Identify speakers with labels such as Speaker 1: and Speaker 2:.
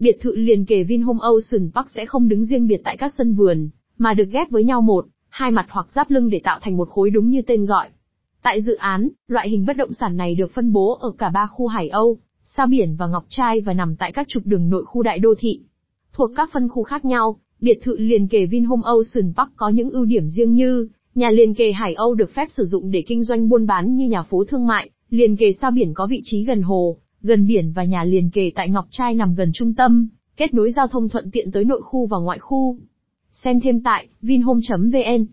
Speaker 1: biệt thự liền kề Vinhome Ocean Park sẽ không đứng riêng biệt tại các sân vườn, mà được ghép với nhau một, hai mặt hoặc giáp lưng để tạo thành một khối đúng như tên gọi. Tại dự án, loại hình bất động sản này được phân bố ở cả ba khu Hải Âu, Sa Biển và Ngọc Trai và nằm tại các trục đường nội khu đại đô thị. Thuộc các phân khu khác nhau, biệt thự liền kề Vinhome Ocean Park có những ưu điểm riêng như, nhà liền kề Hải Âu được phép sử dụng để kinh doanh buôn bán như nhà phố thương mại, liền kề Sa Biển có vị trí gần hồ, gần biển và nhà liền kề tại Ngọc Trai nằm gần trung tâm, kết nối giao thông thuận tiện tới nội khu và ngoại khu. Xem thêm tại vinhome.vn